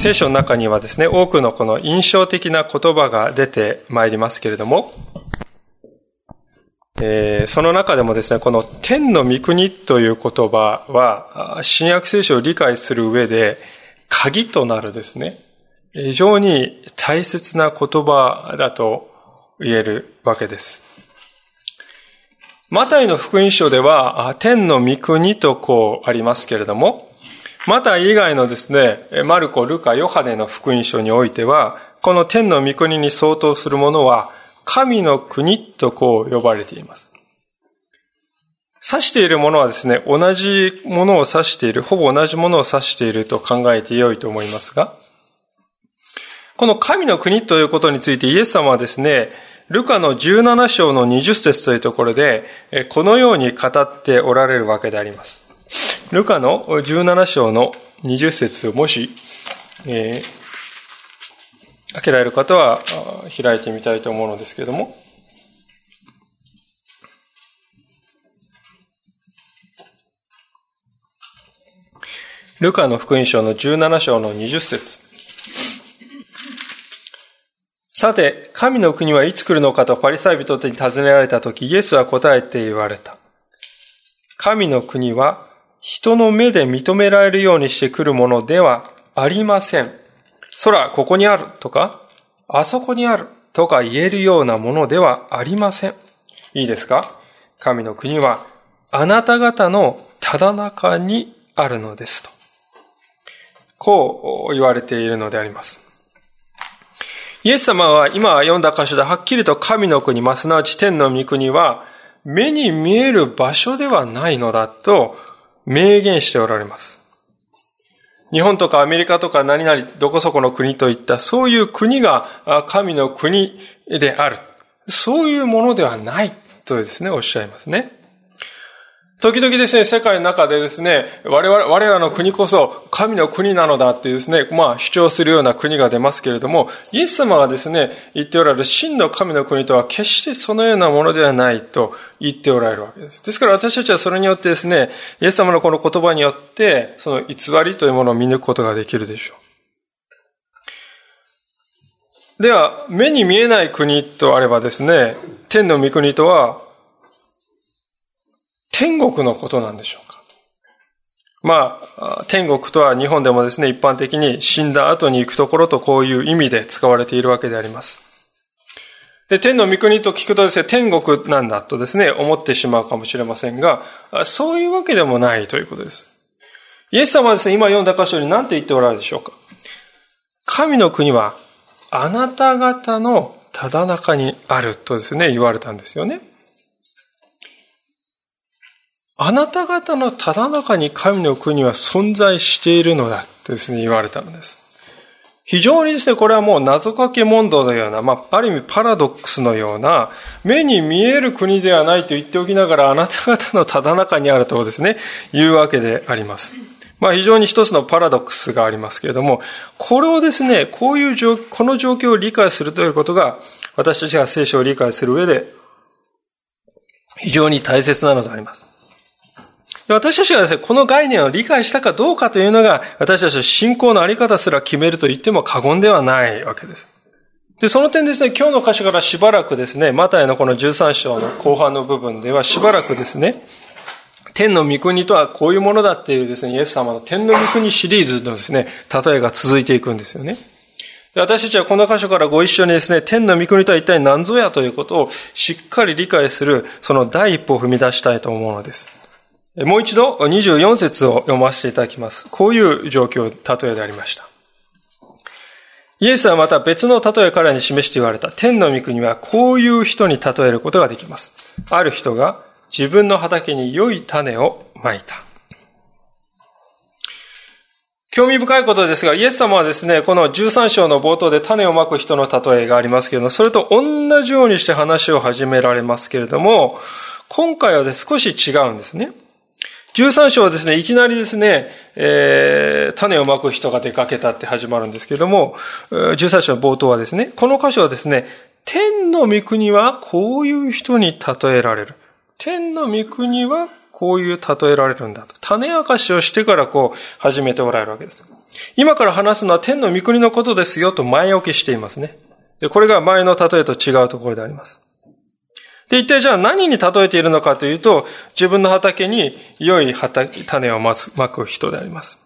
聖書の中にはですね、多くのこの印象的な言葉が出てまいりますけれども、えー、その中でもですね、この天の御国という言葉は、新約聖書を理解する上で、鍵となるですね、非常に大切な言葉だと言えるわけです。マタイの福音書では、天の御国とこうありますけれども、また以外のですね、マルコ、ルカ、ヨハネの福音書においては、この天の御国に相当するものは、神の国とこう呼ばれています。指しているものはですね、同じものを指している、ほぼ同じものを指していると考えてよいと思いますが、この神の国ということについてイエス様はですね、ルカの17章の20節というところで、このように語っておられるわけであります。ルカの17章の20節をもし、えー、開けられる方は開いてみたいと思うのですけれども、ルカの福音書の17章の20節さて、神の国はいつ来るのかとパリサイ人に尋ねられたとき、イエスは答えて言われた。神の国は人の目で認められるようにしてくるものではありません。空、ここにあるとか、あそこにあるとか言えるようなものではありません。いいですか？神の国はあなた方のただ中にあるのですと。こう言われているのであります。イエス様は今読んだ箇所ではっきりと神の国、ますなわち天の御国は目に見える場所ではないのだと明言しておられます。日本とかアメリカとか何々どこそこの国といったそういう国が神の国である。そういうものではないとですね、おっしゃいますね。時々ですね、世界の中でですね、我々、我らの国こそ神の国なのだっていうですね、まあ主張するような国が出ますけれども、イエス様がですね、言っておられる真の神の国とは決してそのようなものではないと言っておられるわけです。ですから私たちはそれによってですね、イエス様のこの言葉によって、その偽りというものを見抜くことができるでしょう。では、目に見えない国とあればですね、天の御国とは天国のことなんでしょうか？まあ、天国とは日本でもですね、一般的に死んだ後に行くところとこういう意味で使われているわけであります。で、天の御国と聞くとですね、天国なんだとですね、思ってしまうかもしれませんが、そういうわけでもないということです。イエス様はですね、今読んだ箇所に何て言っておられるでしょうか？神の国はあなた方のただ中にあるとですね、言われたんですよね。あなた方のただ中に神の国は存在しているのだとですね、言われたのです。非常にですね、これはもう謎かけ問答のような、まあ、ある意味パラドックスのような、目に見える国ではないと言っておきながら、あなた方のただ中にあるとですね、言うわけであります。まあ非常に一つのパラドックスがありますけれども、これをですね、こういう状この状況を理解するということが、私たちが聖書を理解する上で、非常に大切なのであります。私たちがですね、この概念を理解したかどうかというのが、私たちの信仰のあり方すら決めると言っても過言ではないわけです。で、その点ですね、今日の箇所からしばらくですね、マタイのこの13章の後半の部分ではしばらくですね、天の御国とはこういうものだっていうですね、イエス様の天の御国シリーズのですね、例えが続いていくんですよね。私たちはこの箇所からご一緒にですね、天の御国とは一体何ぞやということをしっかり理解する、その第一歩を踏み出したいと思うのです。もう一度24節を読ませていただきます。こういう状況、例えでありました。イエスはまた別の例え彼に示して言われた。天の御国はこういう人に例えることができます。ある人が自分の畑に良い種をまいた。興味深いことですが、イエス様はですね、この13章の冒頭で種をまく人の例えがありますけれども、それと同じようにして話を始められますけれども、今回はで少し違うんですね。13章はですね、いきなりですね、えー、種をまく人が出かけたって始まるんですけれども、13章の冒頭はですね、この箇所はですね、天の御国はこういう人に例えられる。天の御国はこういう例えられるんだと。種明かしをしてからこう始めておられるわけです。今から話すのは天の御国のことですよと前置きしていますね。これが前の例えと違うところであります。で、一体じゃあ何に例えているのかというと、自分の畑に良い畑、種をまく人であります。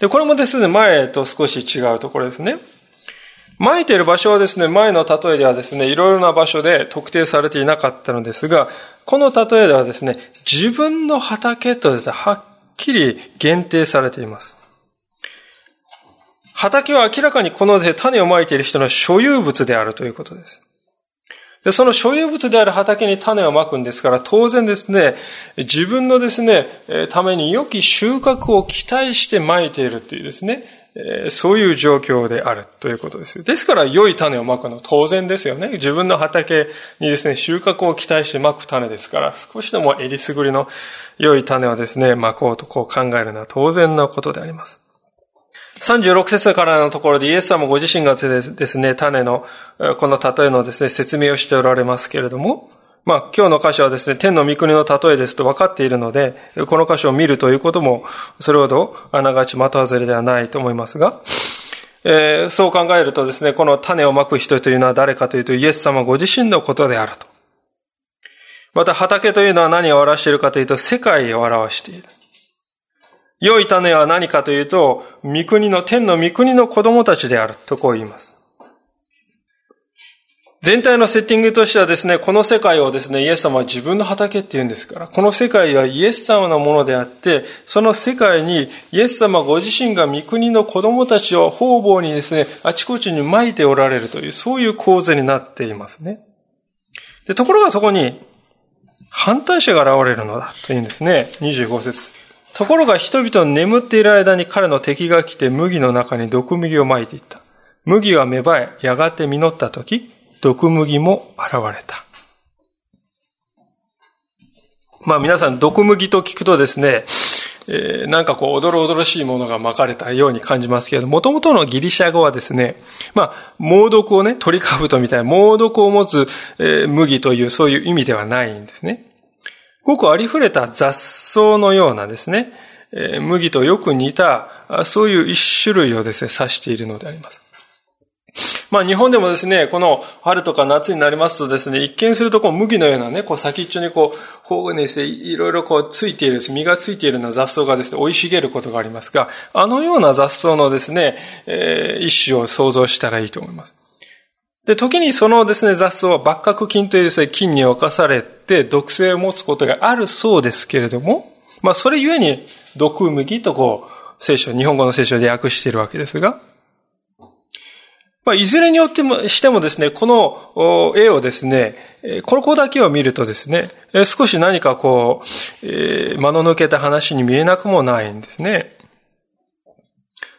で、これもですね、前と少し違うところですね。撒いている場所はですね、前の例えではですね、いろいろな場所で特定されていなかったのですが、この例えではですね、自分の畑とですね、はっきり限定されています。畑は明らかにこの種をまいている人の所有物であるということです。でその所有物である畑に種をまくんですから、当然ですね、自分のですね、ために良き収穫を期待してまいているというですね、そういう状況であるということです。ですから良い種をまくのは当然ですよね。自分の畑にですね、収穫を期待してまく種ですから、少しでもえりすぐりの良い種をですね、まこうとこう考えるのは当然のことであります。36節からのところでイエス様ご自身がですね、種の、この例えのですね、説明をしておられますけれども、まあ、今日の箇所はですね、天の御国の例えですと分かっているので、この箇所を見るということも、それほどあながち的外れではないと思いますが、えー、そう考えるとですね、この種をまく人というのは誰かというと、イエス様ご自身のことであると。また、畑というのは何を表しているかというと、世界を表している。良い種は何かというと、御国の、天の御国の子供たちであるとこう言います。全体のセッティングとしてはですね、この世界をですね、イエス様は自分の畑って言うんですから、この世界はイエス様のものであって、その世界にイエス様ご自身が御国の子供たちを方々にですね、あちこちに撒いておられるという、そういう構図になっていますね。でところがそこに、反対者が現れるのだというんですね。25節。ところが人々の眠っている間に彼の敵が来て麦の中に毒麦を撒いていった。麦は芽生え、やがて実った時、毒麦も現れた。まあ皆さん、毒麦と聞くとですね、えー、なんかこう、おどろおどろしいものが巻かれたように感じますけれども、ともとのギリシャ語はですね、まあ、猛毒をね、鳥かぶとみたいな猛毒を持つ、えー、麦というそういう意味ではないんですね。ごくありふれた雑草のようなですね、えー、麦とよく似た、そういう一種類をですね、指しているのであります。まあ日本でもですね、この春とか夏になりますとですね、一見するとこう麦のようなね、こう先っちょにこう、こうですね、いろいろこうついている、実がついているような雑草がですね、生い茂ることがありますが、あのような雑草のですね、えー、一種を想像したらいいと思います。で、時にそのですね、雑草は抜角菌というですね、菌に侵されて毒性を持つことがあるそうですけれども、まあそれゆえに毒麦とこう、聖書、日本語の聖書で訳しているわけですが、まあ、いずれによっても、してもですね、この絵をですね、この子だけを見るとですね、少し何かこう、えー、間の抜けた話に見えなくもないんですね。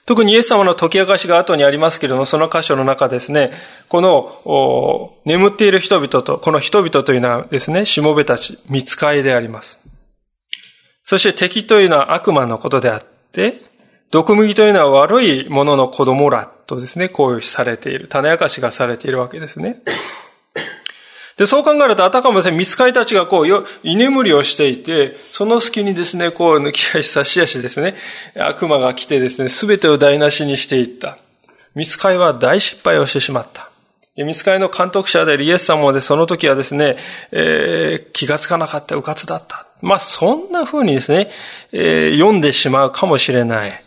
特にイエス様の解き明かしが後にありますけれども、その箇所の中ですね、この、眠っている人々と、この人々というのはですね、しもべたち、見つかいであります。そして敵というのは悪魔のことであって、毒麦というのは悪いものの子供らとですね、こうされている。種明かしがされているわけですね。で、そう考えると、あたかもですね、見つかりたちがこう、よ居眠りをしていて、その隙にですね、こう、抜き足差し足ですね、悪魔が来てですね、すべてを台無しにしていった。見つかりは大失敗をしてしまった。見つかりの監督者であるイエス様もで、その時はですね、えー、気がつかなかった迂闊だった。まあ、そんな風にですね、えー、読んでしまうかもしれない。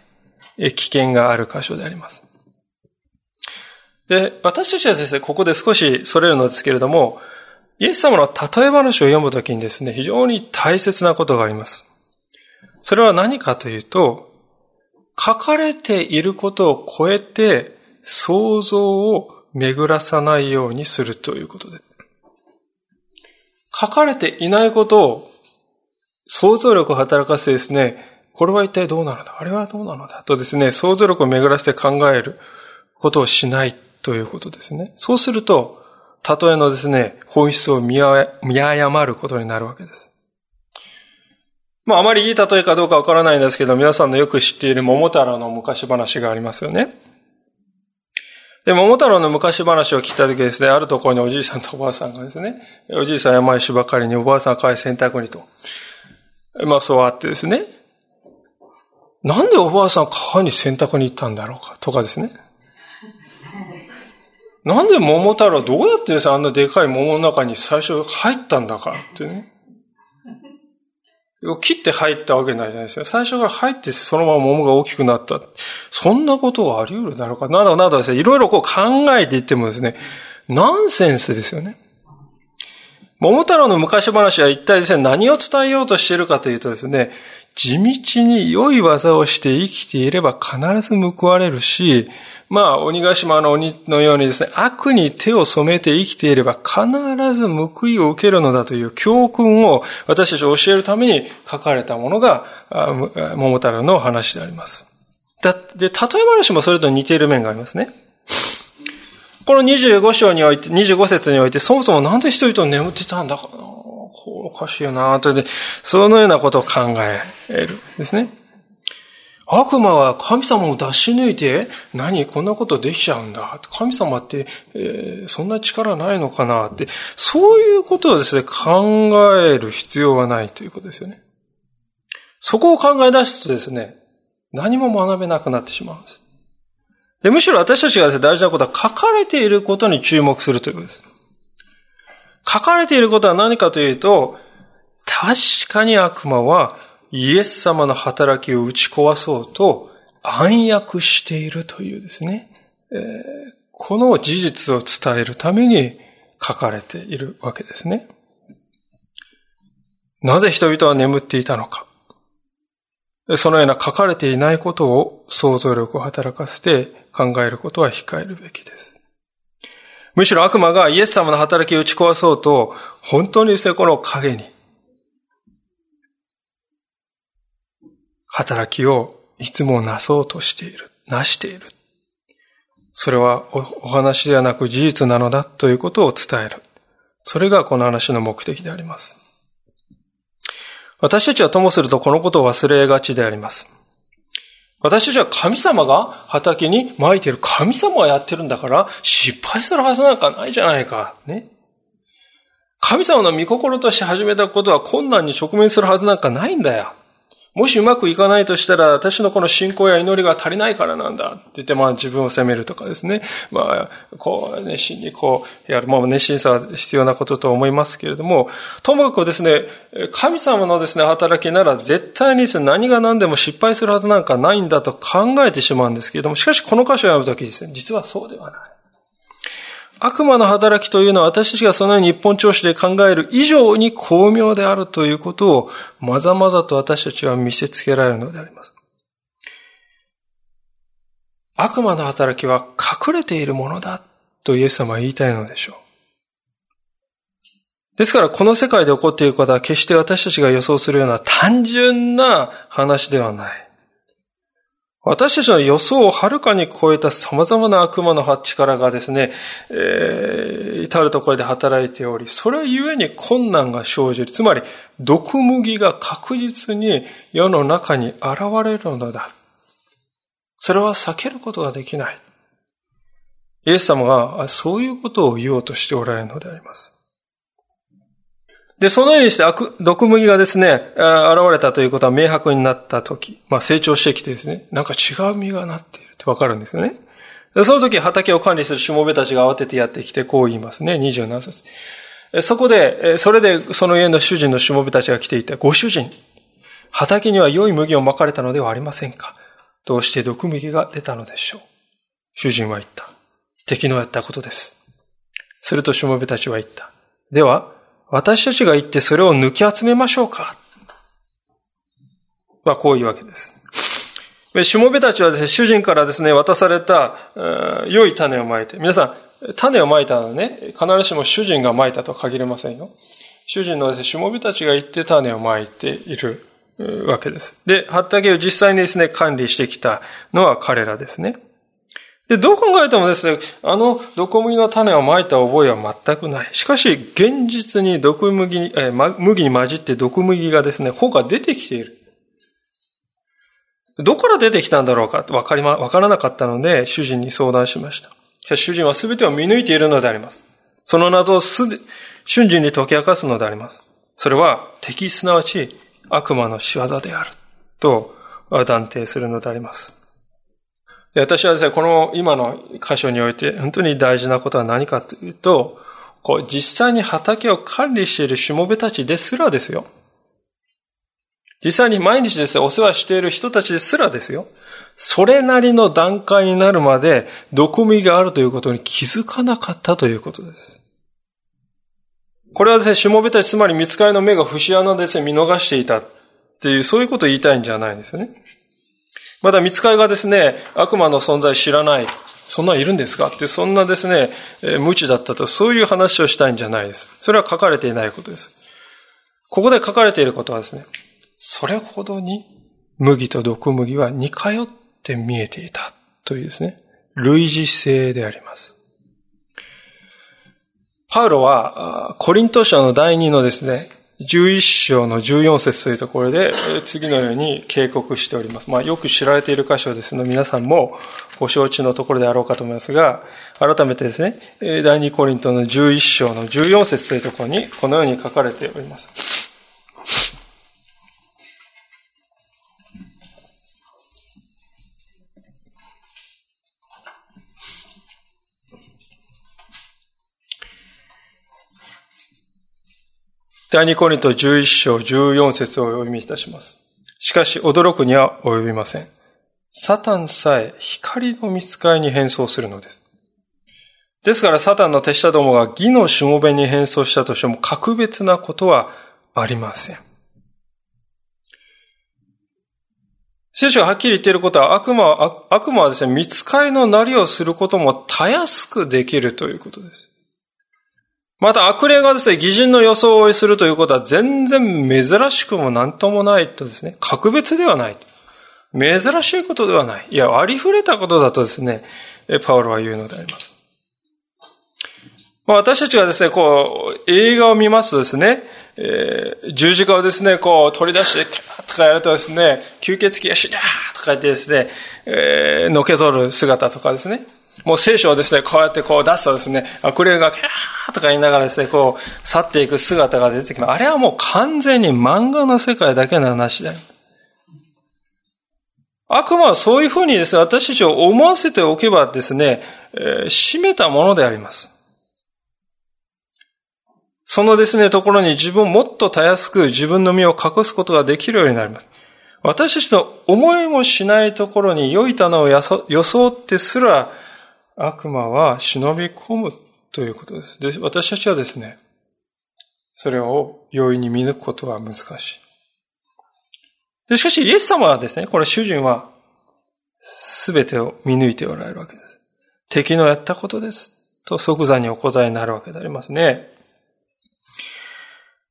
え危険がある箇所であります。で、私たちはですね、ここで少しそれるのですけれども、イエス様の例え話を読むときにですね、非常に大切なことがあります。それは何かというと、書かれていることを超えて想像を巡らさないようにするということで。書かれていないことを想像力を働かせてですね、これは一体どうなの？だあれはどうなのだ？とですね、想像力を巡らせて考えることをしないということですね。そうすると、例えのですね、本質を見誤ることになるわけです。まあ、あまりいい例えかどうかわからないんですけど、皆さんのよく知っている桃太郎の昔話がありますよね。で、桃太郎の昔話を聞いた時ですね、あるところにおじいさんとおばあさんがですね、おじいさん山石ばかりにおばあさんは帰洗濯にと。まあそうあってですね、なんでおばあさん川に洗濯に行ったんだろうかとかですね。なんで桃太郎どうやってですね、あんなでかい桃の中に最初入ったんだかってね。切って入ったわけないじゃないですか。最初から入ってそのまま桃が大きくなった。そんなことはあり得るだろうか。などなどですね、いろいろこう考えていってもですね、ナンセンスですよね。桃太郎の昔話は一体ですね、何を伝えようとしているかというとですね、地道に良い技をして生きていれば必ず報われるし、まあ、鬼ヶ島の鬼のようにですね、悪に手を染めて生きていれば必ず報いを受けるのだという教訓を私たちを教えるために書かれたものが、桃太郎の話であります。だで、例え話もそれと似ている面がありますね。この25章において、25節において、そもそもなんで人々眠ってたんだかなおかしいよなとで、そのようなことを考えるんですね。悪魔は神様を出し抜いて、何こんなことできちゃうんだ。神様って、えー、そんな力ないのかなって、そういうことをですね、考える必要はないということですよね。そこを考え出すとですね、何も学べなくなってしまうんです。でむしろ私たちがですね、大事なことは書かれていることに注目するということです。書かれていることは何かというと、確かに悪魔はイエス様の働きを打ち壊そうと暗躍しているというですね、えー、この事実を伝えるために書かれているわけですね。なぜ人々は眠っていたのか。そのような書かれていないことを想像力を働かせて考えることは控えるべきです。むしろ悪魔がイエス様の働きを打ち壊そうと、本当にですね、この影に働きをいつもなそうとしている、なしている。それはお話ではなく事実なのだということを伝える。それがこの話の目的であります。私たちはともするとこのことを忘れがちであります。私たちは神様が畑に撒いている神様がやってるんだから失敗するはずなんかないじゃないか。ね。神様の御心として始めたことは困難に直面するはずなんかないんだよ。もしうまくいかないとしたら、私のこの信仰や祈りが足りないからなんだって言って、まあ自分を責めるとかですね。まあ、こう、熱心にこう、やる。まあ熱心さは必要なことと思いますけれども、ともかくですね、神様のですね、働きなら絶対にですね、何が何でも失敗するはずなんかないんだと考えてしまうんですけれども、しかしこの箇所を読むときですね、実はそうではない。悪魔の働きというのは私たちがそのように一本調子で考える以上に巧妙であるということをまざまざと私たちは見せつけられるのであります。悪魔の働きは隠れているものだとイエス様は言いたいのでしょう。ですからこの世界で起こっていることは決して私たちが予想するような単純な話ではない。私たちの予想をはるかに超えた様々な悪魔の力がですね、えー、至るところで働いており、それゆえに困難が生じる。つまり、毒麦が確実に世の中に現れるのだ。それは避けることができない。イエス様がそういうことを言おうとしておられるのであります。で、そのようにして、毒麦がですね、現れたということは明白になったとき、まあ成長してきてですね、なんか違う実がなっているってわかるんですよね。でその時畑を管理するしもべたちが慌ててやってきてこう言いますね、27節。そこで、それでその家の主人のしもべたちが来ていた、ご主人、畑には良い麦をまかれたのではありませんか？どうして毒麦が出たのでしょう？主人は言った。敵のやったことです。するとしもべたちは言った。では、私たちが行ってそれを抜き集めましょうか。まあ、こういうわけです。しもべたちはですね、主人からですね、渡された、良い種をまいて、皆さん、種をまいたのね、必ずしも主人がまいたとは限りませんよ。主人のですね、しもべたちが行って種をまいているわけです。で、畑を実際にですね、管理してきたのは彼らですね。で、どう考えてもですね、あの毒麦の種をまいた覚えは全くない。しかし、現実に毒麦に、え麦に混じって毒麦がですね、穂が出てきている。どこから出てきたんだろうかわかりま、わからなかったので、主人に相談しました。しかし主人は全てを見抜いているのであります。その謎をすで、瞬時に解き明かすのであります。それは敵すなわち悪魔の仕業である。と断定するのであります。私はですね、この今の箇所において本当に大事なことは何かというと、こう実際に畑を管理しているしもべたちですらですよ。実際に毎日ですね、お世話している人たちですらですよ。それなりの段階になるまで、毒味があるということに気づかなかったということです。これはですね、しもべたち、つまり見つかりの目が節穴ですね、見逃していたっていう、そういうことを言いたいんじゃないんですよね。まだ見つかりがですね、悪魔の存在知らない。そんなんいるんですか？って、そんなですね、無知だったと、そういう話をしたいんじゃないです。それは書かれていないことです。ここで書かれていることはですね、それほどに麦と毒麦は似通って見えていたというですね、類似性であります。パウロは、コリント書の第2のですね、11章の14節というところで、次のように警告しております。まあ、よく知られている箇所ですので、皆さんもご承知のところであろうかと思いますが、改めてですね、第2コリントの11章の14節というところに、このように書かれております。第二コリント11章14節をお読みいたします。しかし驚くには及びません。サタンさえ光の見つかりに変装するのです。ですからサタンの手下どもが義のしもべに変装したとしても格別なことはありません。聖書がはっきり言っていることは悪魔は、悪魔はですね、見つかりのなりをすることもたやすくできるということです。また悪霊がですね、偽人の装をするということは全然珍しくも何ともないとですね、格別ではない。珍しいことではない。いや、ありふれたことだとですね、パウロは言うのであります。まあ、私たちがですね、こう、映画を見ますとですね、えー、十字架をですね、こう取り出して、キャーとかやるとですね、吸血鬼がシュリャーとか言ってですね、えー、のけ取る姿とかですね、もう聖書をですね、こうやってこう出すとですね、悪霊がキャーとか言いながらですね、こう去っていく姿が出てきます。あれはもう完全に漫画の世界だけの話だよ。悪魔はそういうふうにですね、私たちを思わせておけばですね、えー、めたものであります。そのですね、ところに自分をもっとたやすく自分の身を隠すことができるようになります。私たちの思いもしないところに良い棚を装ってすら悪魔は忍び込むということです。で、私たちはですね、それを容易に見抜くことは難しい。でしかし、イエス様はですね、これ主人は全てを見抜いておられるわけです。敵のやったことです。と即座にお答えになるわけでありますね。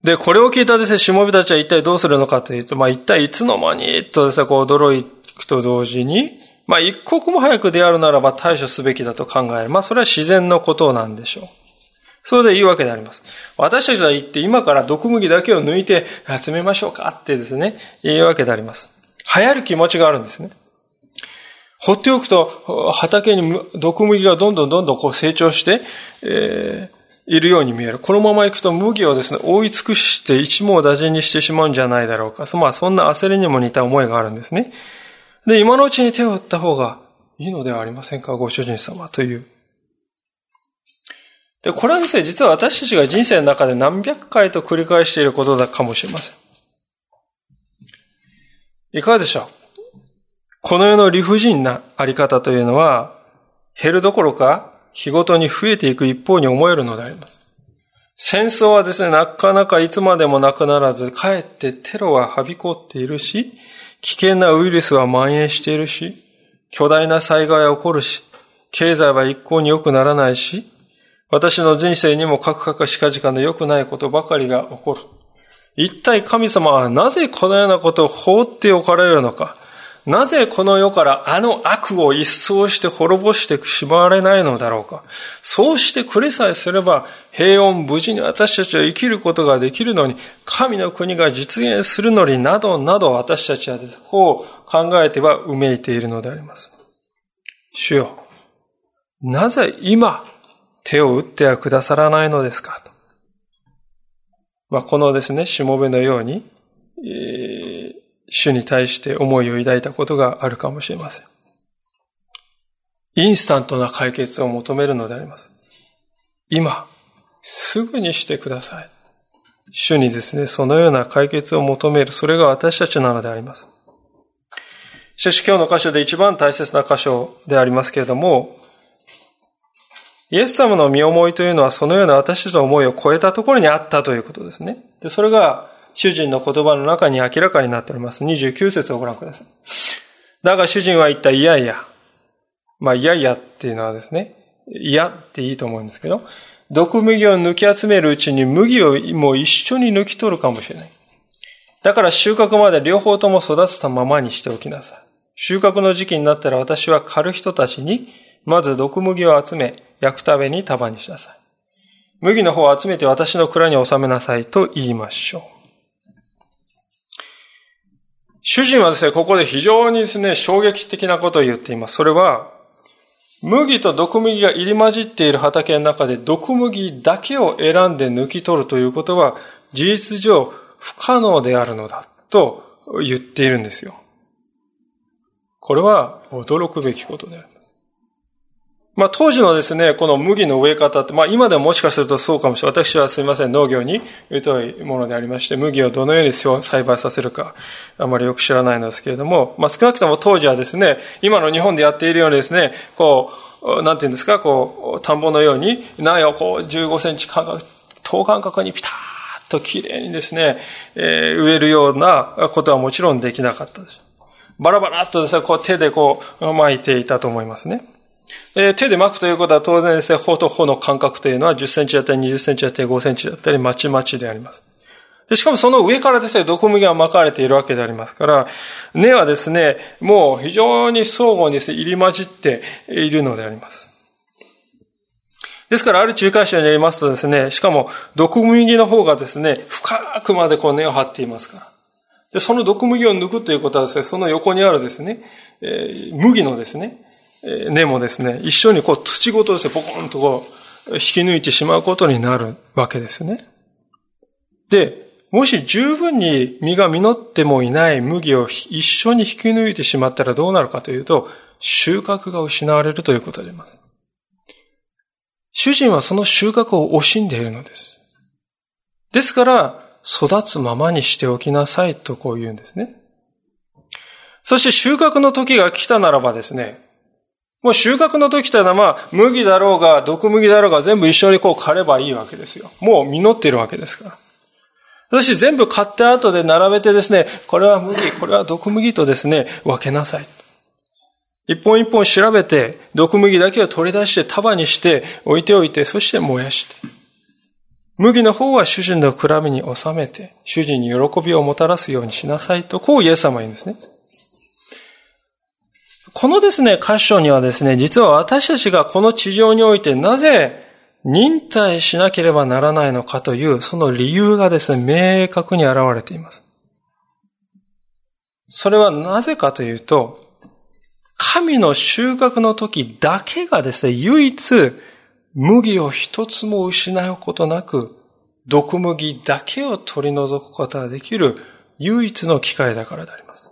で、これを聞いたですね、しもべたちは一体どうするのかというと、まあ一体いつの間に、とですね、こう驚くと同時に、まあ一刻も早くであるならば対処すべきだと考える。まあそれは自然のことなんでしょう。それでいいわけであります。私たちは言って今から毒麦だけを抜いて集めましょうかってですね、いいわけであります。流行る気持ちがあるんですね。放っておくと畑に毒麦がどんどんどんどんこう成長して、えー、いるように見える。このまま行くと麦をですね、覆い尽くして一網打尽にしてしまうんじゃないだろうか。まあそんな焦りにも似た思いがあるんですね。で、今のうちに手を打った方がいいのではありませんか、ご主人様という。で、これはですね、実は私たちが人生の中で何百回と繰り返していることだかもしれません。いかがでしょう？この世の理不尽なあり方というのは、減るどころか、日ごとに増えていく一方に思えるのであります。戦争はですね、なかなかいつまでもなくならず、かえってテロははびこっているし、危険なウイルスは蔓延しているし、巨大な災害は起こるし、経済は一向に良くならないし、私の人生にもカクカクしかじかの良くないことばかりが起こる。一体神様はなぜこのようなことを放っておかれるのか。なぜこの世からあの悪を一掃して滅ぼしてしまわれないのだろうか。そうしてくれさえすれば平穏無事に私たちは生きることができるのに、神の国が実現するのになどなど私たちはこう考えてはうめいているのであります。主よ、なぜ今手を打ってはくださらないのですかと。まあ、このですね、しもべのように、えー、主に対して思いを抱いたことがあるかもしれません。インスタントな解決を求めるのであります。今、すぐにしてください。主にですね、そのような解決を求める、それが私たちなのであります。しかし今日の箇所で一番大切な箇所でありますけれども、イエス様の身思いというのはそのような私たちの思いを超えたところにあったということですね。で、それが主人の言葉の中に明らかになっております。29節をご覧ください。だが主人は言った、いやいや。まあ、いやいやっていうのはですね、いやっていいと思うんですけど、毒麦を抜き集めるうちに麦をもう一緒に抜き取るかもしれない。だから収穫まで両方とも育つたままにしておきなさい。収穫の時期になったら私は狩る人たちに、まず毒麦を集め、焼くために束にしなさい。麦の方を集めて私の蔵に収めなさいと言いましょう。主人はですね、ここで非常にですね、衝撃的なことを言っています。それは、麦と毒麦が入り混じっている畑の中で毒麦だけを選んで抜き取るということは、事実上不可能であるのだと言っているんですよ。これは驚くべきことである。まあ当時のですね、この麦の植え方って、まあ今でももしかするとそうかもしれない。私はすみません、農業に疎いものでありまして、麦をどのように栽培させるか、あまりよく知らないのですけれども、まあ少なくとも当時はですね、今の日本でやっているようにですね、こう、なんていうんですか、こう、田んぼのように、苗をこう15センチ間隔、等間隔にピターッと綺麗にですね、えー、植えるようなことはもちろんできなかったです。バラバラっとですね、こう手でこう巻いていたと思いますね。え手で巻くということは当然ですね、頬と頬の間隔というのは10センチだったり20センチだったり5センチだったりまちまちであります。でしかもその上からですね、毒麦が巻かれているわけでありますから、根はですね、もう非常に相互にですね、入り混じっているのであります。ですから、ある仲介者によりますとですね、しかも、毒麦の方がですね、深くまでこう根を張っていますから。で、その毒麦を抜くということはですね、その横にあるですね、えー、麦のですね、根もですね、一緒にこう土ごとですね、ポコンとこう、引き抜いてしまうことになるわけですね。で、もし十分に実が実ってもいない麦を一緒に引き抜いてしまったらどうなるかというと、収穫が失われるということであります。主人はその収穫を惜しんでいるのです。ですから、育つままにしておきなさいとこう言うんですね。そして収穫の時が来たならばですね、もう収穫の時というのはまあ、麦だろうが、毒麦だろうが全部一緒にこう刈ればいいわけですよ。もう実っているわけですから。そして全部買った後で並べてですね、これは麦、これは毒麦とですね、分けなさい。一本一本調べて、毒麦だけを取り出して束にして置いておいて、そして燃やして。麦の方は主人の蔵に収めて、主人に喜びをもたらすようにしなさいと、こうイエス様言うんですね。このですね、箇所にはですね、実は私たちがこの地上においてなぜ忍耐しなければならないのかという、その理由がですね、明確に現れています。それはなぜかというと、神の収穫の時だけがですね、唯一麦を一つも失うことなく、毒麦だけを取り除くことができる唯一の機会だからであります。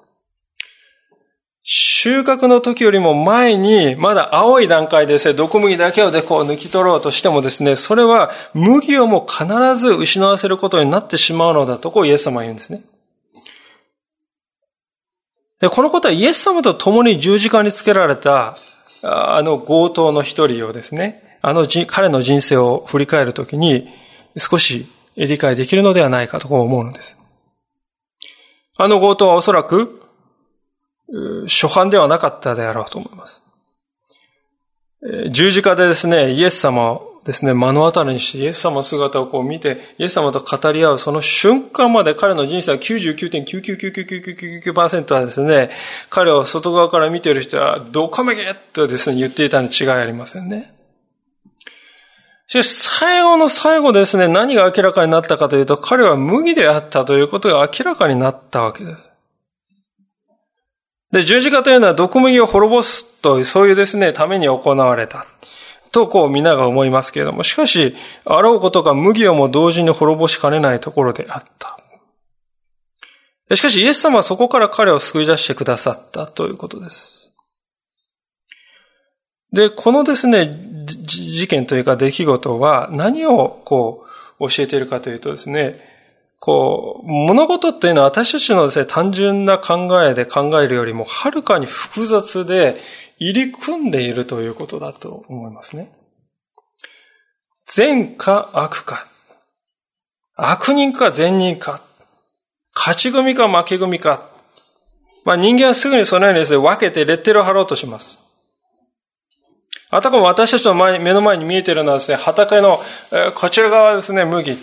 収穫の時よりも前に、まだ青い段階でですね、毒麦だけをでこう抜き取ろうとしてもですね、それは麦をも必ず失わせることになってしまうのだとこうイエス様は言うんですね。で、このことはイエス様と共に十字架につけられた、あの強盗の一人をですね、あの彼の人生を振り返るときに少し理解できるのではないかと思うのです。あの強盗はおそらく初版ではなかったであろうと思います。十字架でですね、イエス様をですね、目の当たりにしてイエス様の姿をこう見て、イエス様と語り合うその瞬間まで彼の人生は99.9999999%はですね、彼を外側から見ている人は、どこめけとですね、言っていたに違いありませんね。しかし、最後の最後ですね、何が明らかになったかというと、彼は麦であったということが明らかになったわけです。で、十字架というのは毒麦を滅ぼすという、そういうですね、ために行われた。と、こう皆が思いますけれども、しかし、あろうことか麦をも同時に滅ぼしかねないところであった。しかし、イエス様はそこから彼を救い出してくださったということです。で、このですね、事件というか出来事は何をこう教えているかというとですね、こう、物事っていうのは私たちのですね、単純な考えで考えるよりもはるかに複雑で入り組んでいるということだと思いますね。善か悪か。悪人か善人か。勝ち組か負け組か。まあ人間はすぐにそのようにですね、分けてレッテルを貼ろうとします。あたかも私たちの前目の前に見えているのはですね、畑の、えこちら側ですね、麦。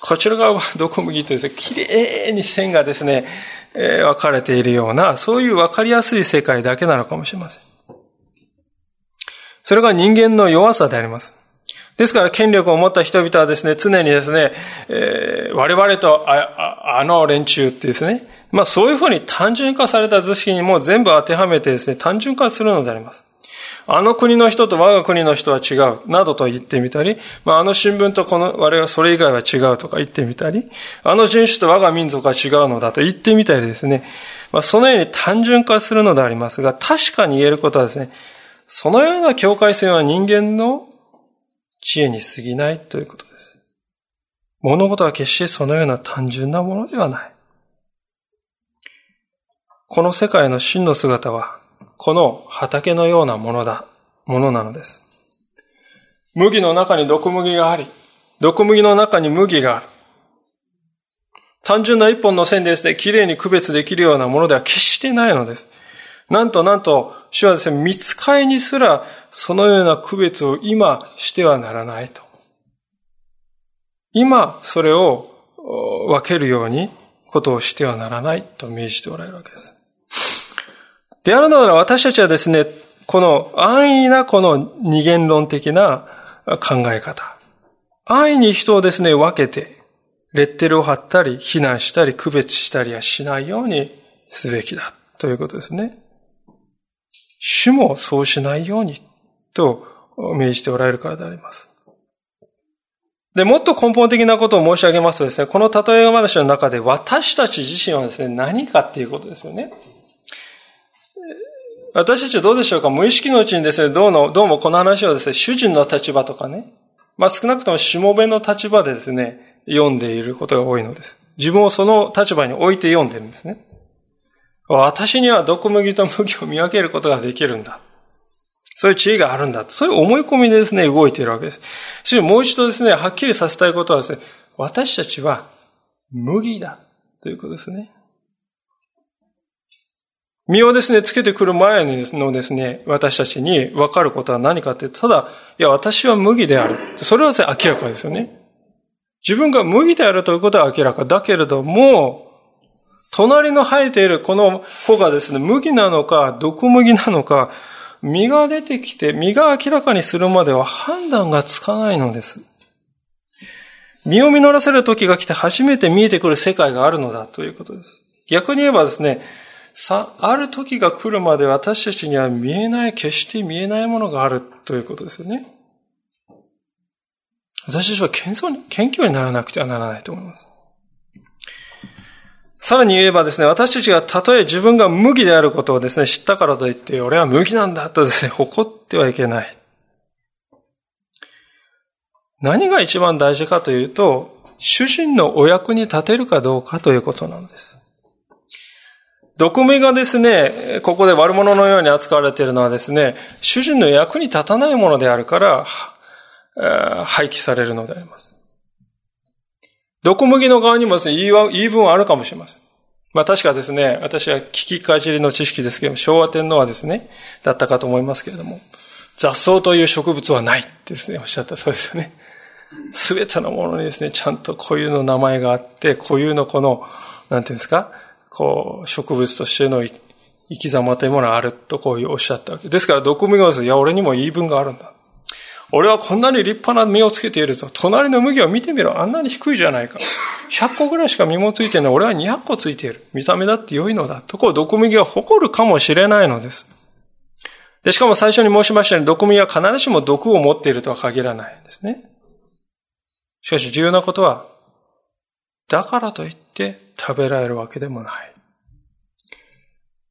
こちら側はどこ麦とですね、綺麗に線がですね、え分かれているような、そういう分かりやすい世界だけなのかもしれません。それが人間の弱さであります。ですから権力を持った人々はですね、常にですね、えー、我々とああの連中ってですね、まあそういうふうに単純化された図式にもう全部当てはめてですね、単純化するのであります。あの国の人と我が国の人は違う、などと言ってみたり、まあ、あの新聞とこの我々はそれ以外は違うとか言ってみたり、あの人種と我が民族は違うのだと言ってみたりですね、まあ、そのように単純化するのでありますが、確かに言えることはですね、そのような境界線は人間の知恵に過ぎないということです。物事は決してそのような単純なものではない。この世界の真の姿は、この畑のようなものだ、ものなのです。麦の中に毒麦があり、毒麦の中に麦がある。単純な一本の線ですね、綺麗に区別できるようなものでは決してないのです。なんとなんと、主はですね、見つかりにすらそのような区別を今してはならないと。今、それを分けるようにことをしてはならないと命じておられるわけです。であるなら私たちはですね、この安易なこの二元論的な考え方。安易に人をですね、分けて、レッテルを貼ったり、非難したり、区別したりはしないようにすべきだ。ということですね。主もそうしないようにと命じておられるからであります。で、もっと根本的なことを申し上げますとですね、この例え話の中で私たち自身はですね、何かっていうことですよね。私たちはどうでしょうか？無意識のうちにですね、どうの、どうもこの話をですね、主人の立場とかね、まあ少なくともしもべの立場でですね、読んでいることが多いのです。自分をその立場に置いて読んでるんですね。私には毒麦と麦を見分けることができるんだ。そういう知恵があるんだ。そういう思い込みでですね、動いているわけです。しかしもう一度ですね、はっきりさせたいことはですね、私たちは麦だ。ということですね。身をですね、つけてくる前のですね、私たちに分かることは何かっていうと、ただ、いや、私は麦である。それは、明らかですよね。自分が麦であるということは明らか。だけれども、隣の生えているこの穂がですね、麦なのか、毒麦なのか、実が出てきて、実が明らかにするまでは判断がつかないのです。実を実らせる時が来て初めて見えてくる世界があるのだということです。逆に言えばですね、さ、ある時が来るまで私たちには見えない、決して見えないものがあるということですよね。私たちは謙遜、謙虚にならなくてはならないと思います。さらに言えばですね、私たちがたとえ自分が麦であることをですね、知ったからといって、俺は麦なんだとですね、誇ってはいけない。何が一番大事かというと、主人のお役に立てるかどうかということなんです。毒味がですね、ここで悪者のように扱われているのはですね、主人の役に立たないものであるから、廃棄されるのであります。毒麦の側にもですね、言い分はあるかもしれません。まあ確かですね、私は聞きかじりの知識ですけども、昭和天皇はですね、だったかと思いますけれども、雑草という植物はないってですね、おっしゃったそうですよね。すべてのものにですね、ちゃんと固有の名前があって、固有のこの、なんていうんですか、こう、植物としての生き様というものがあるとこういうおっしゃったわけですから、毒麦は、いや、俺にも言い分があるんだ。俺はこんなに立派な実をつけているぞ。隣の麦を見てみろ。あんなに低いじゃないか。100個ぐらいしか実もついてない。俺は200個ついている。見た目だって良いのだ。とこう、毒麦が誇るかもしれないのです。で、しかも最初に申しましたように、毒麦は必ずしも毒を持っているとは限らないんですね。しかし重要なことは、だからといって食べられるわけでもない。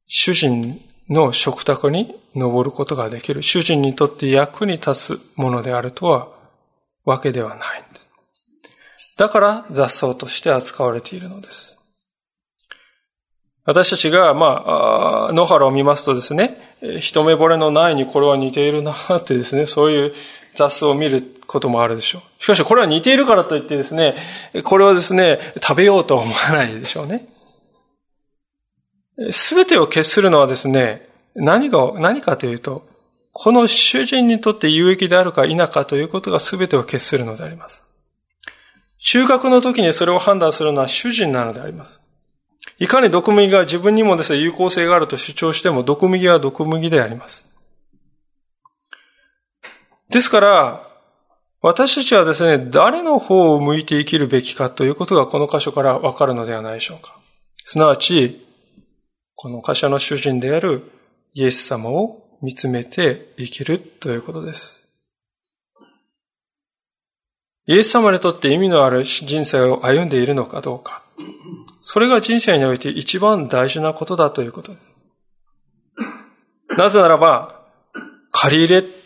主人の食卓に登ることができる。主人にとって役に立つものであるとはわけではないんです。だから雑草として扱われているのです。私たちが、まあ、野原を見ますとですね、一目惚れのないにこれは似ているなってですね、そういう雑草を見ることもあるでしょう。しかしこれは似ているからといってですね、これをですね、食べようとは思わないでしょうね。すべてを決するのはですね、何が、何かというと、この主人にとって有益であるか否かということが全てを決するのであります。収穫の時にそれを判断するのは主人なのであります。いかに毒麦が自分にもですね、有効性があると主張しても、毒麦は毒麦であります。ですから、私たちはですね、誰の方を向いて生きるべきかということがこの箇所からわかるのではないでしょうか。すなわち、この箇所の主人であるイエス様を見つめて生きるということです。イエス様にとって意味のある人生を歩んでいるのかどうか。それが人生において一番大事なことだということです。なぜならば、借り入れ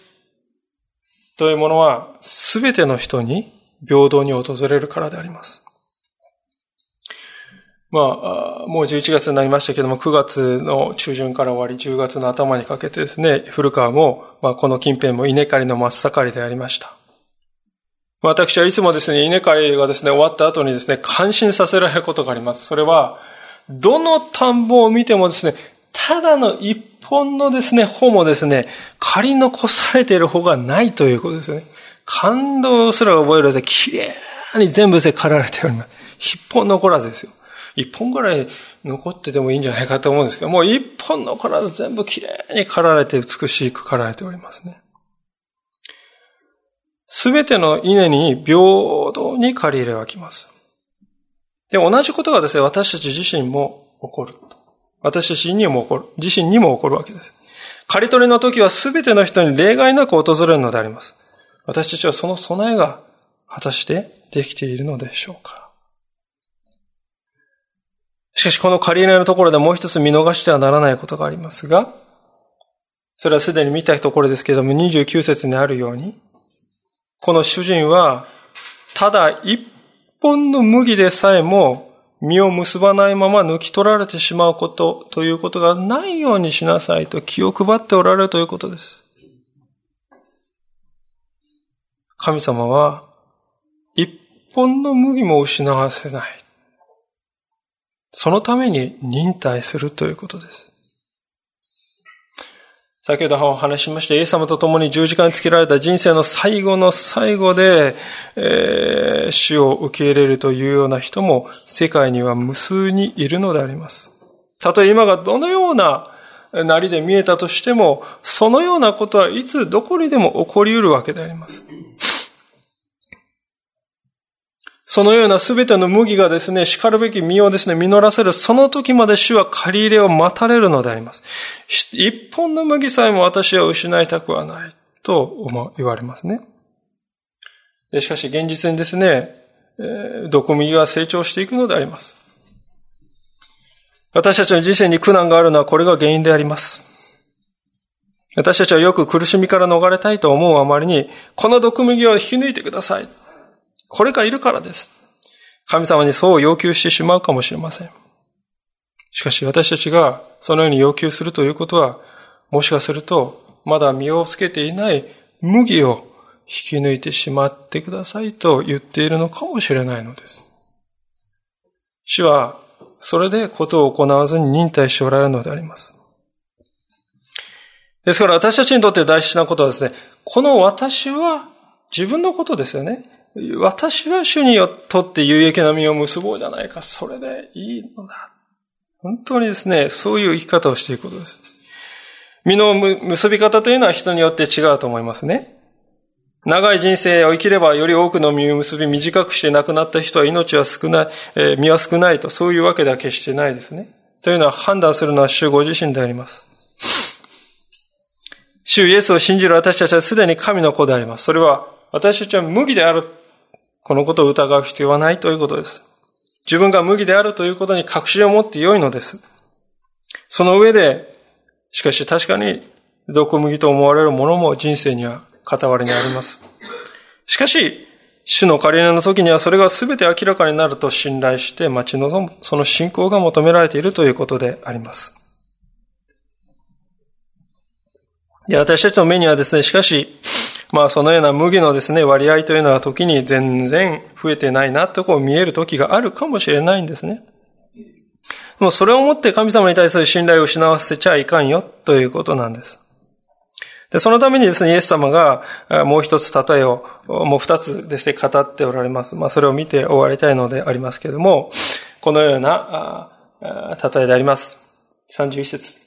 というものは全ての人に平等に訪れるからであります。まあ、もう11月になりましたけども、9月の中旬から終わり、10月の頭にかけてですね、古川も、まあ、この近辺も稲刈りの真っ盛りでありました。私はいつもですね、稲刈りがですね、終わった後にですね、感心させられることがあります。それは、どの田んぼを見てもですね、ただの一本のですね、穂もですね、刈り残されている方がないということですね。感動すら覚えると、綺麗に全部で刈られております。一本残らずですよ。一本ぐらい残っててもいいんじゃないかと思うんですけど、もう一本残らず全部きれいに刈られて美しく刈られておりますね。すべての稲に平等に借り入れはきます。で、同じことがですね、私たち自身も起こると。私たちにも起こる。自身にも起こるわけです。刈り取りの時はすべての人に例外なく訪れるのであります。私たちはその備えが果たしてできているのでしょうかしかしこの借り入れのところでもう一つ見逃してはならないことがありますが、それはすでに見たところですけれども、29節にあるように、この主人は、ただ一本の麦でさえも身を結ばないまま抜き取られてしまうことということがないようにしなさいと気を配っておられるということです。神様は一本の麦も失わせない。そのために忍耐するということです。先ほどお話しました、イエス様と共に十字架につけられた人生の最後の最後で、えー、死を受け入れるというような人も世界には無数にいるのであります。たとえ今がどのようななりで見えたとしても、そのようなことはいつどこにでも起こり得るわけであります。そのようなすべての麦がですね、叱るべき実をですね、実らせる、その時まで主は借り入れを待たれるのであります。一本の麦さえも私は失いたくはない、と言われますね。しかし現実にですね、毒麦が成長していくのであります。私たちの人生に苦難があるのはこれが原因であります。私たちはよく苦しみから逃れたいと思うあまりに、この毒麦を引き抜いてください。これがいるからです。神様にそう要求してしまうかもしれません。しかし私たちがそのように要求するということは、もしかすると、まだ身をつけていない麦を引き抜いてしまってくださいと言っているのかもしれないのです。主は、それでことを行わずに忍耐しておられるのであります。ですから私たちにとって大事なことはですね、この私は自分のことですよね。私は主によって有益な実を結ぼうじゃないか。それでいいのだ。本当にですね、そういう生き方をしていくことです。実の結び方というのは人によって違うと思いますね。長い人生を生きればより多くの実を結び短くして亡くなった人は命は少ない、えー、身は少ないと、そういうわけでは決してないですね。というのは判断するのは主ご自身であります。主イエスを信じる私たちはすでに神の子であります。それは私たちは無義である。このことを疑う必要はないということです。自分が無義であるということに確信を持って良いのです。その上で、しかし確かに毒麦と思われるものも人生には傍らにあります。しかし、主の仮りの時にはそれが全て明らかになると信頼して待ち望む、その信仰が求められているということであります。で私たちの目にはですね、しかし、まあそのような麦のですね、割合というのは時に全然増えてないなとこう見える時があるかもしれないんですね。でもそれをもって神様に対する信頼を失わせちゃいかんよということなんです。で、そのためにですね、イエス様がもう一つ例えを、もう二つですね、語っておられます。まあそれを見て終わりたいのでありますけれども、このような例えであります。31節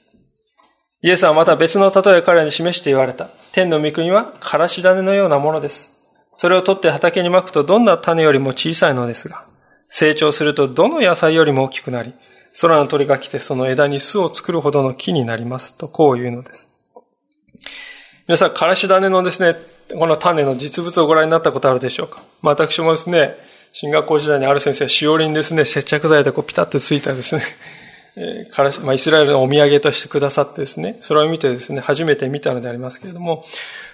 イエスはまた別の例え彼に示して言われた。天の御国はからし種のようなものです。それを取って畑に巻くとどんな種よりも小さいのですが、成長するとどの野菜よりも大きくなり、空の鳥が来てその枝に巣を作るほどの木になりますと、こう言うのです。皆さん、からし種のですね、この種の実物をご覧になったことあるでしょうか？私もですね、進学校時代にある先生はしおりにですね、接着剤でこうピタッとついたですね、えからまあ、イスラエルのお土産としてくださってですね、それを見てですね、初めて見たのでありますけれども、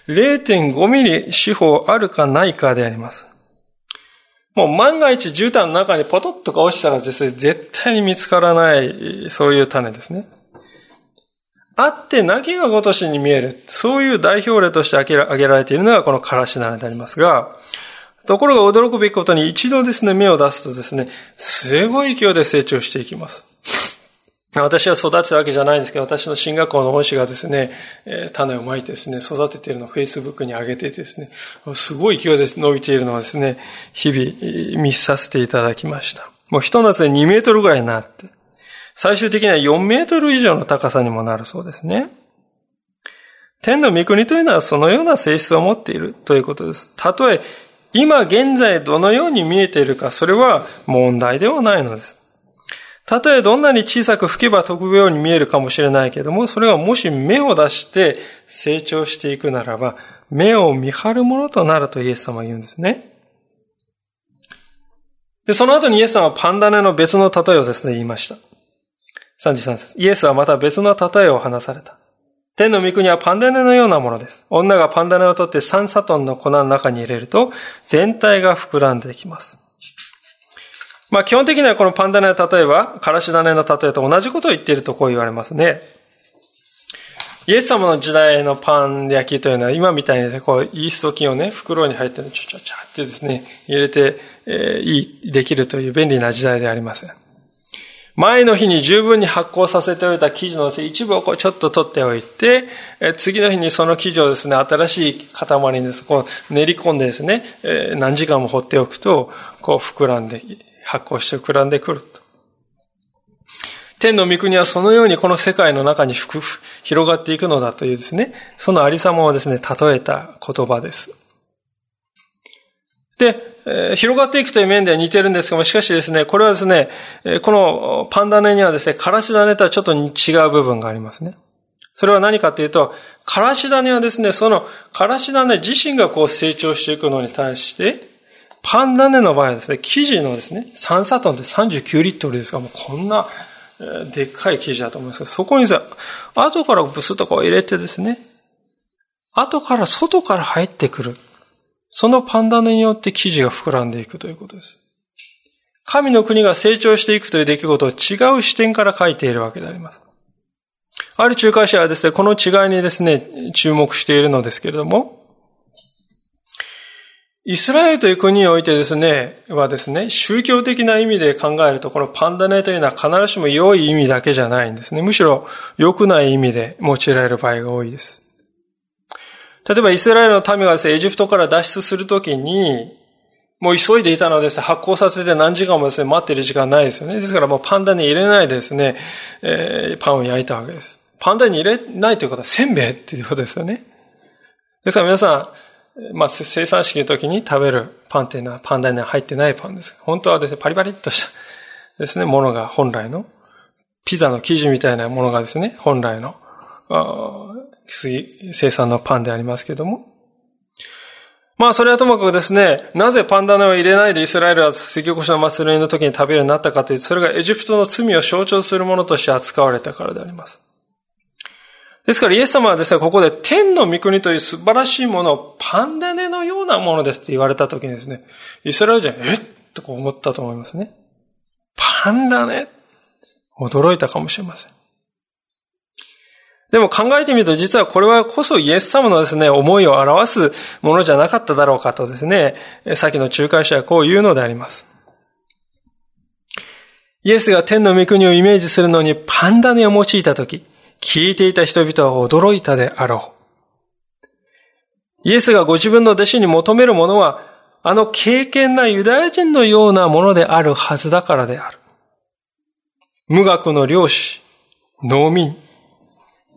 0.5ミリ四方あるかないかであります。もう万が一絨毯の中にポトッとか落ちたらですね、絶対に見つからない、そういう種ですね。あって泣きがごとしに見える。そういう代表例として挙げられているのがこのからし種でありますが、ところが驚くべきことに一度ですね、芽を出すとですね、すごい勢いで成長していきます。私は育てたわけじゃないんですけど、私の進学校の恩師がですね、種をまいてですね、育てているのを Facebook に上げてですね、すごい勢いで伸びているのをですね、日々見させていただきました。もう一夏で2メートルぐらいになって、最終的には4メートル以上の高さにもなるそうですね。天の御国というのはそのような性質を持っているということです。たとえ今現在どのように見えているか、それは問題ではないのです。たとえどんなに小さく吹けば飛ぶように見えるかもしれないけれども、それがもし芽を出して成長していくならば、目を見張るものとなるとイエス様は言うんですね。で、その後にイエス様はパンダネの別の例えをですね、言いました。33節イエスはまた別の例えを話された。天の御国はパンダネのようなものです。女がパンダネを取って3サトンの粉の中に入れると、全体が膨らんでいきます。まあ基本的にはこのパンダネの例えば、からし種の例えと同じことを言っているとこう言われますね。イエス様の時代のパン焼きというのは今みたいに、ね、こう、イースト菌をね、袋に入ってちょちょちょってですね、入れて、えー、いい、できるという便利な時代でありません。前の日に十分に発酵させておいた生地の一部をこうちょっと取っておいて、え次の日にその生地をですね、新しい塊にですこう練り込んでですね、え何時間も放っておくと、こう膨らんで発酵して膨らんでくると。天の御国はそのようにこの世界の中に広がっていくのだというですね、そのありさまをですね、例えた言葉です。で、え広がっていくという面では似てるんですけども、しかしですね、これはですね、このパンダネにはですね、からし種とはちょっと違う部分がありますね。それは何かというと、からし種はですね、そのからし種自身がこう成長していくのに対して、パンダネの場合はですね、生地のですね、3サトンって39リットルですから、もうこんな、でっかい生地だと思いますけど、そこにさ、後からブスッとこう入れてですね、後から外から入ってくる。そのパンダネによって生地が膨らんでいくということです。神の国が成長していくという出来事を違う視点から書いているわけであります。ある仲介者はですね、この違いにですね、注目しているのですけれども、イスラエルという国においてですね、はですね、宗教的な意味で考えると、このパンダネというのは必ずしも良い意味だけじゃないんですね。むしろ良くない意味で用いられる場合が多いです。例えばイスラエルの民がですね、エジプトから脱出するときに、もう急いでいたのですね、発酵させて何時間もですね、待ってる時間ないですよね。ですからもうパンダに入れないでですね、えー、パンを焼いたわけです。パンダに入れないということはせんべいっていうことですよね。ですから皆さん、まあ、生産式の時に食べるパンっていうのはパンダには入ってないパンです。本当はですね、パリパリっとしたですね、ものが本来の、ピザの生地みたいなものがですね、本来の、生産のパンでありますけども。まあ、それはともかくですね、なぜパンダネを入れないでイスラエルは赤星の祭りの時に食べるようになったかというと、それがエジプトの罪を象徴するものとして扱われたからであります。ですからイエス様はですね、ここで天の御国という素晴らしいものをパンダネのようなものですって言われた時にですね、イスラエル人は、えっと思ったと思いますね。パンダネ？驚いたかもしれません。でも考えてみると実はこれはこそイエス様のですね、思いを表すものじゃなかっただろうかとですね、さっきの仲介者はこう言うのであります。イエスが天の御国をイメージするのにパンダネを用いたとき、聞いていた人々は驚いたであろう。イエスがご自分の弟子に求めるものは、あの敬虔なユダヤ人のようなものであるはずだからである。無学の漁師、農民、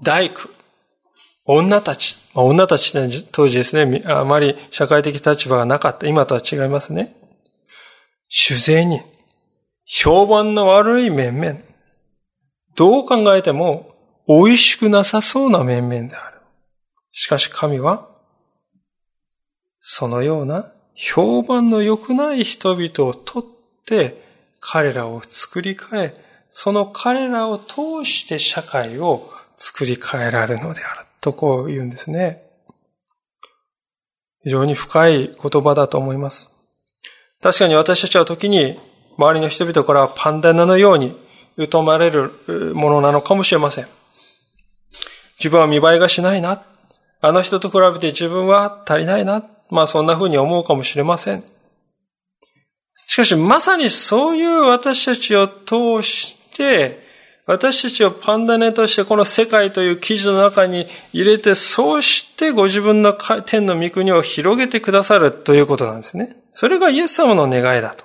大工、女たち。女たちって当時ですね、あまり社会的立場がなかった。今とは違いますね。主税人。評判の悪い面々。どう考えても美味しくなさそうな面々である。しかし神は、そのような評判の良くない人々を取って彼らを作り変え、その彼らを通して社会を作り変えられるのである。とこう言うんですね。非常に深い言葉だと思います。確かに私たちは時に周りの人々からパンダナのように疎まれるものなのかもしれません。自分は見栄えがしないな。あの人と比べて自分は足りないな。まあそんな風に思うかもしれません。しかしまさにそういう私たちを通して、私たちをパンダネとしてこの世界という記事の中に入れて、そうしてご自分の天の御国を広げてくださるということなんですね。それがイエス様の願いだと。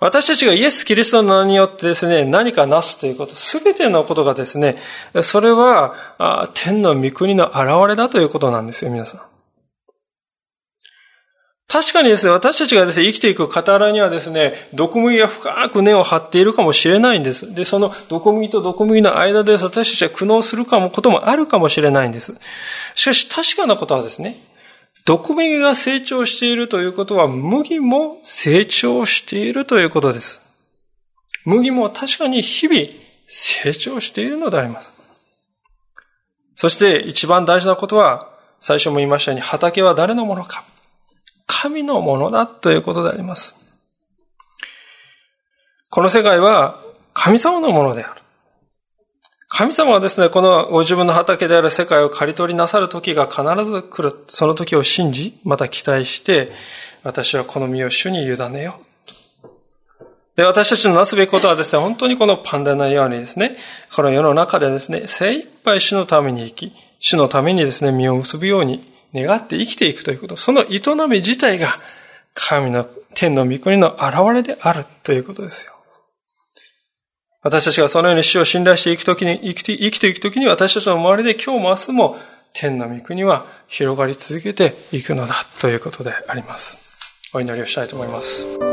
私たちがイエス・キリストの名によってですね、何かなすということ、すべてのことがですね、それは天の御国の現れだということなんですよ、皆さん。確かにですね、私たちがですね、生きていく傍らにはですね、毒麦が深く根を張っているかもしれないんです。で、その毒麦と毒麦の間で私たちは苦悩するかも、こともあるかもしれないんです。しかし確かなことはですね、毒麦が成長しているということは、麦も成長しているということです。麦も確かに日々成長しているのであります。そして一番大事なことは、最初も言いましたように、畑は誰のものか。神のものだということであります。この世界は神様のものである。神様はですね、このご自分の畑である世界を刈り取りなさる時が必ず来る。その時を信じ、また期待して、私はこの身を主に委ねよう。で、私たちのなすべきことはですね、本当にこのパンダのようにですね、この世の中でですね、精一杯主のために生き、主のためにですね、身を結ぶように願って生きていくということ、その営み自体が神の天の御国の現れであるということですよ。私たちがそのように死を信頼していくときに、生きて、生きていくときに私たちの周りで今日も明日も天の御国は広がり続けていくのだということであります。お祈りをしたいと思います。